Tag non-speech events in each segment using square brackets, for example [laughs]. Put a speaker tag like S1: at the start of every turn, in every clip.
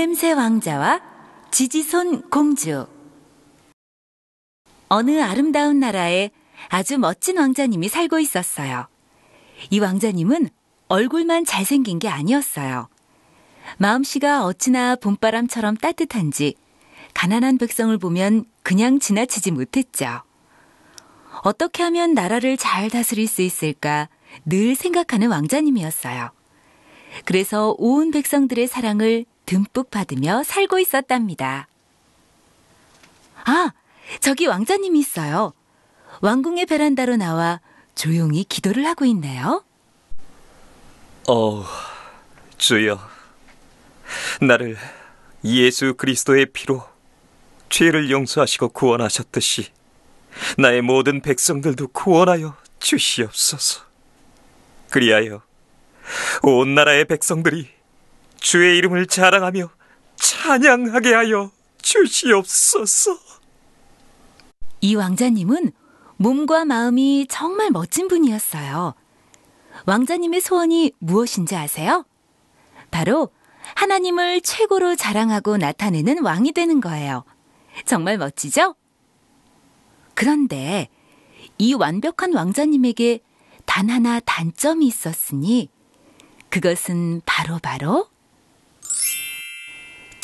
S1: 입냄새 왕자와 지지손 공주. 어느 아름다운 나라에 아주 멋진 왕자님이 살고 있었어요. 이 왕자님은 얼굴만 잘생긴 게 아니었어요. 마음씨가 어찌나 봄바람처럼 따뜻한지 가난한 백성을 보면 그냥 지나치지 못했죠. 어떻게 하면 나라를 잘 다스릴 수 있을까 늘 생각하는 왕자님이었어요. 그래서 온 백성들의 사랑을 듬뿍 받으며 살고 있었답니다. 아, 저기 왕자님이 있어요. 왕궁의 베란다로 나와 조용히 기도를 하고 있네요.
S2: 어, 주여, 나를 예수 그리스도의 피로 죄를 용서하시고 구원하셨듯이 나의 모든 백성들도 구원하여 주시옵소서. 그리하여 온 나라의 백성들이 주의 이름을 자랑하며 찬양하게 하여 주시옵소서.
S1: 이 왕자님은 몸과 마음이 정말 멋진 분이었어요. 왕자님의 소원이 무엇인지 아세요? 바로 하나님을 최고로 자랑하고 나타내는 왕이 되는 거예요. 정말 멋지죠? 그런데 이 완벽한 왕자님에게 단 하나 단점이 있었으니 그것은 바로바로 바로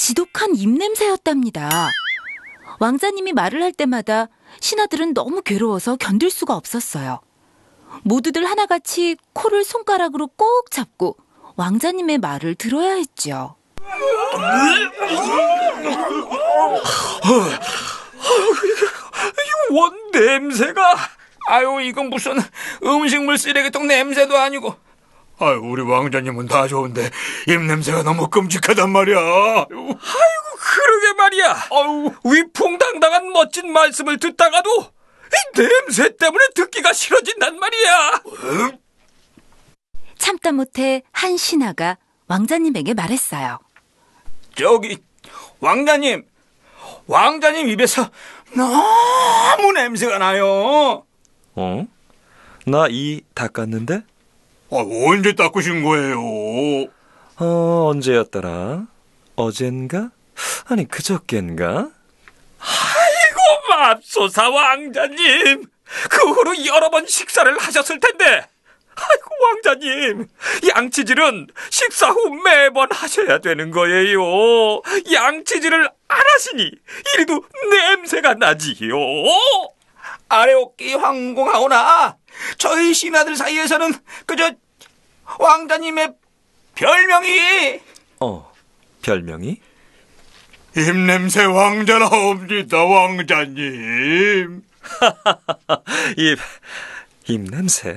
S1: 지독한 입냄새였답니다. 왕자님이 말을 할 때마다 신하들은 너무 괴로워서 견딜 수가 없었어요. 모두들 하나같이 코를 손가락으로 꼭 잡고 왕자님의 말을 들어야 했죠.
S3: 원 냄새가 아유 이건 무슨 음식물 쓰레기통 냄새도 아니고 아유 우리 왕자님은 다 좋은데 입냄새가 너무 끔찍하단 말이야 아이고 그러게 말이야 아유 위풍당당한 멋진 말씀을 듣다가도 이 냄새 때문에 듣기가 싫어진단 말이야
S1: 참다 못해 한 신하가 왕자님에게 말했어요.
S3: 저기 왕자님 왕자님 입에서 너무 냄새가 나요.
S2: 어? 나 이 닦았는데?
S3: 아, 언제 닦으신 거예요?
S2: 어, 언제였더라? 어젠가? 아니, 그저껜가?
S3: 아이고, 맙소사 왕자님! 그 후로 여러 번 식사를 하셨을 텐데! 아이고, 왕자님! 양치질은 식사 후 매번 하셔야 되는 거예요. 양치질을 안 하시니, 이리도 냄새가 나지요. 아래옥기 황공하오나, 저희 신하들 사이에서는 그저 왕자님의 별명이
S2: 어, 별명이?
S3: 입냄새 왕자라옵니다, 왕자님. [laughs]
S2: 입, 입냄새?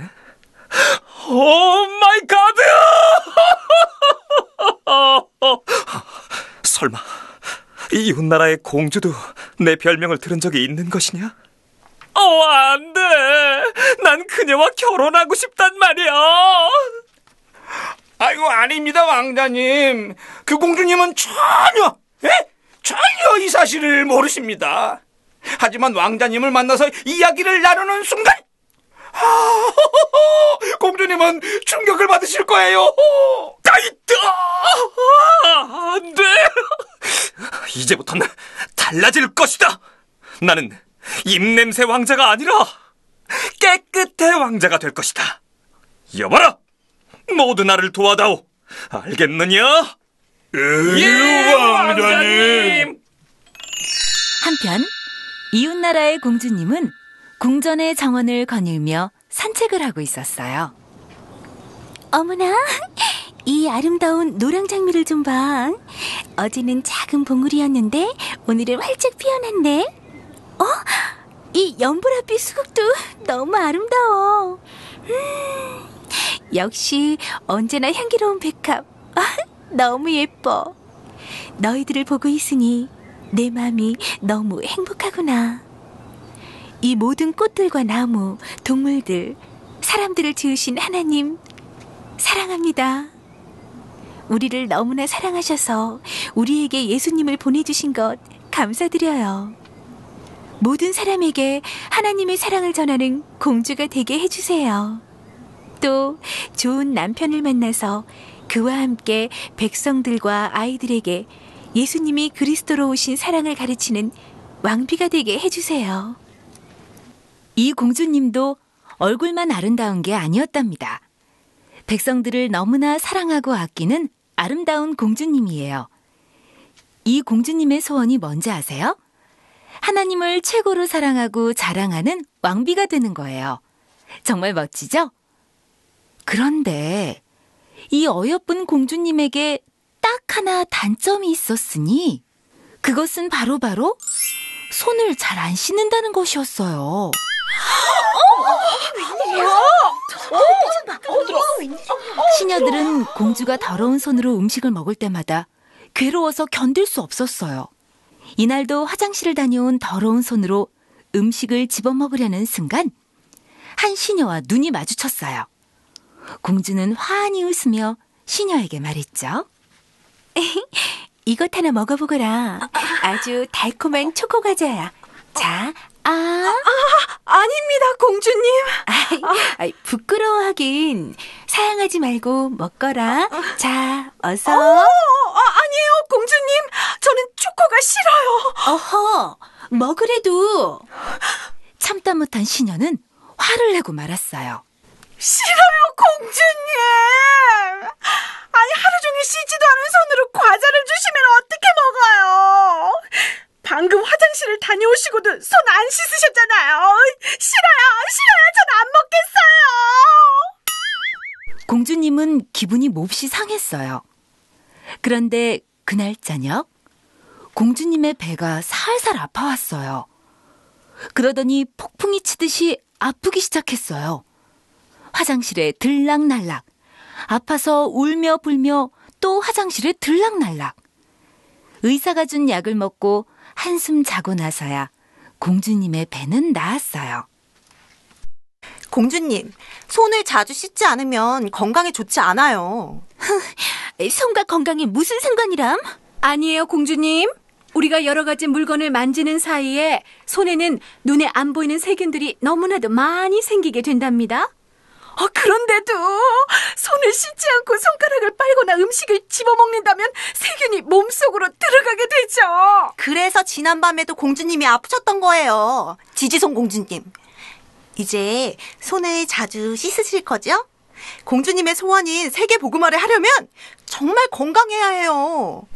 S3: oh my god!
S2: 설마, 이웃나라의 공주도 내 별명을 들은 적이 있는 것이냐?
S3: 어, 안 돼. 난 그녀와 결혼하고 싶단 말이야. 아이고, 아닙니다, 왕자님. 그 공주님은 전혀, 에? 전혀 이 사실을 모르십니다. 하지만 왕자님을 만나서 이야기를 나누는 순간, 아, [laughs] 공주님은 충격을 받으실 거예요. 아이다! 안 돼!
S2: 이제부터는 달라질 것이다! 나는 입냄새 왕자가 아니라 깨끗해 왕자가 될 것이다. 여봐라! 모두 나를 도와다오. 알겠느냐?
S3: 예, 왕자님!
S1: 한편 이웃나라의 공주님은 궁전의 정원을 거닐며 산책을 하고 있었어요. 어머나, 이 아름다운 노랑 장미를 좀 봐. 어제는 작은 봉우리였는데 오늘은 활짝 피어났네. 어? 이 연보라빛 수국도 너무 아름다워. 음, 역시 언제나 향기로운 백합. 아, 너무 예뻐. 너희들을 보고 있으니 내 마음이 너무 행복하구나. 이 모든 꽃들과 나무, 동물들, 사람들을 지으신 하나님, 사랑합니다. 우리를 너무나 사랑하셔서 우리에게 예수님을 보내주신 것 감사드려요. 모든 사람에게 하나님의 사랑을 전하는 공주가 되게 해주세요. 또 좋은 남편을 만나서 그와 함께 백성들과 아이들에게
S4: 예수님이 그리스도로 오신 사랑을 가르치는 왕비가 되게 해주세요.
S1: 이 공주님도 얼굴만 아름다운 게 아니었답니다. 백성들을 너무나 사랑하고 아끼는 아름다운 공주님이에요. 이 공주님의 소원이 뭔지 아세요? 하나님을 최고로 사랑하고 자랑하는 왕비가 되는 거예요. 정말 멋지죠? 그런데 이 어여쁜 공주님에게 딱 하나 단점이 있었으니 그것은 바로바로 손을 잘 안 씻는다는 것이었어요. 시녀들은 공주가 더러운 손으로 음식을 먹을 때마다 괴로워서 견딜 수 없었어요. 이날도 화장실을 다녀온 더러운 손으로 음식을 집어먹으려는 순간 한 시녀와 눈이 마주쳤어요. 공주는 환히 웃으며 시녀에게 말했죠. [laughs]
S4: 이것 하나 먹어보거라. 아주 달콤한 초코 과자야. 자, 아.
S5: 아닙니다, 공주님.
S4: 아이, 아이, 부끄러워하긴. 사양하지 말고 먹거라. 자, 어서.
S5: 어, 아, 아니에요, 공주님. 저는 초코가 싫어요.
S4: 어허, 먹으래도.
S1: 참다 못한 시녀는 화를 내고 말았어요.
S5: 싫어요, 공주님. 아니, 하루 종일 씻지도 않은 손으로 과자를 주시면 어떻게 먹어요? 방금 화장실을 다녀오시고도 손 안 씻으셨잖아요. 싫어요, 싫어요. 전 안 먹겠어요.
S1: 공주님은 기분이 몹시 상했어요. 그런데 그날 저녁, 공주님의 배가 살살 아파왔어요. 그러더니 폭풍이 치듯이 아프기 시작했어요. 화장실에 들락날락, 아파서 울며 불며 또 화장실에 들락날락. 의사가 준 약을 먹고 한숨 자고 나서야 공주님의 배는 나았어요.
S6: 공주님, 손을 자주 씻지 않으면 건강에 좋지 않아요. [laughs]
S4: 손과 건강에 무슨 상관이람?
S5: 아니에요, 공주님. 우리가 여러 가지 물건을 만지는 사이에 손에는 눈에 안 보이는 세균들이 너무나도 많이 생기게 된답니다. 어, 그런데도 손을 씻지 거나 음식을 집어먹는다면 세균이 몸속으로 들어가게 되죠.
S6: 그래서 지난밤에도 공주님이 아프셨던 거예요. 지지손 공주님. 이제 손을 자주 씻으실 거죠? 공주님의 소원인 세계 복음화를 하려면 정말 건강해야 해요.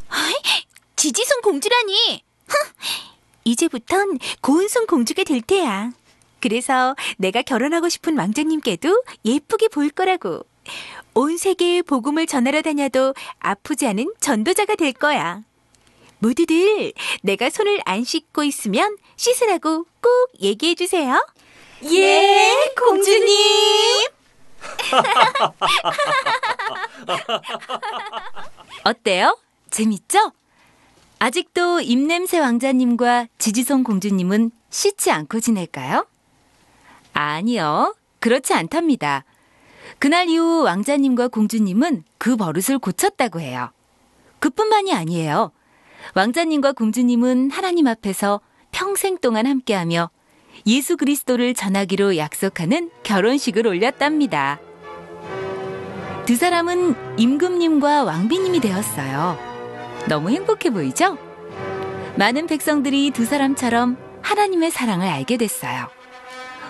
S4: 지지손 공주라니. 흥, 이제부턴 고운손 공주가 될 테야. 그래서 내가 결혼하고 싶은 왕자님께도 예쁘게 보일 거라고. 온 세계에 복음을 전하러 다녀도 아프지 않은 전도자가 될 거야. 모두들 내가 손을 안 씻고 있으면 씻으라고 꼭 얘기해 주세요.
S6: 예, 공주님. [laughs]
S1: 어때요? 재밌죠? 아직도 입냄새 왕자님과 지지손 공주님은 씻지 않고 지낼까요? 아니요. 그렇지 않답니다. 그날 이후 왕자님과 공주님은 그 버릇을 고쳤다고 해요. 그뿐만이 아니에요. 왕자님과 공주님은 하나님 앞에서 평생 동안 함께하며 예수 그리스도를 전하기로 약속하는 결혼식을 올렸답니다. 두 사람은 임금님과 왕비님이 되었어요. 너무 행복해 보이죠? 많은 백성들이 두 사람처럼 하나님의 사랑을 알게 됐어요.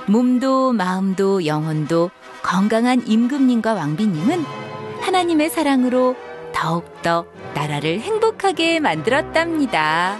S1: 몸도 마음도 영혼도 건강한 임금님과 왕비님은 하나님의 사랑으로 더욱더 나라를 행복하게 만들었답니다.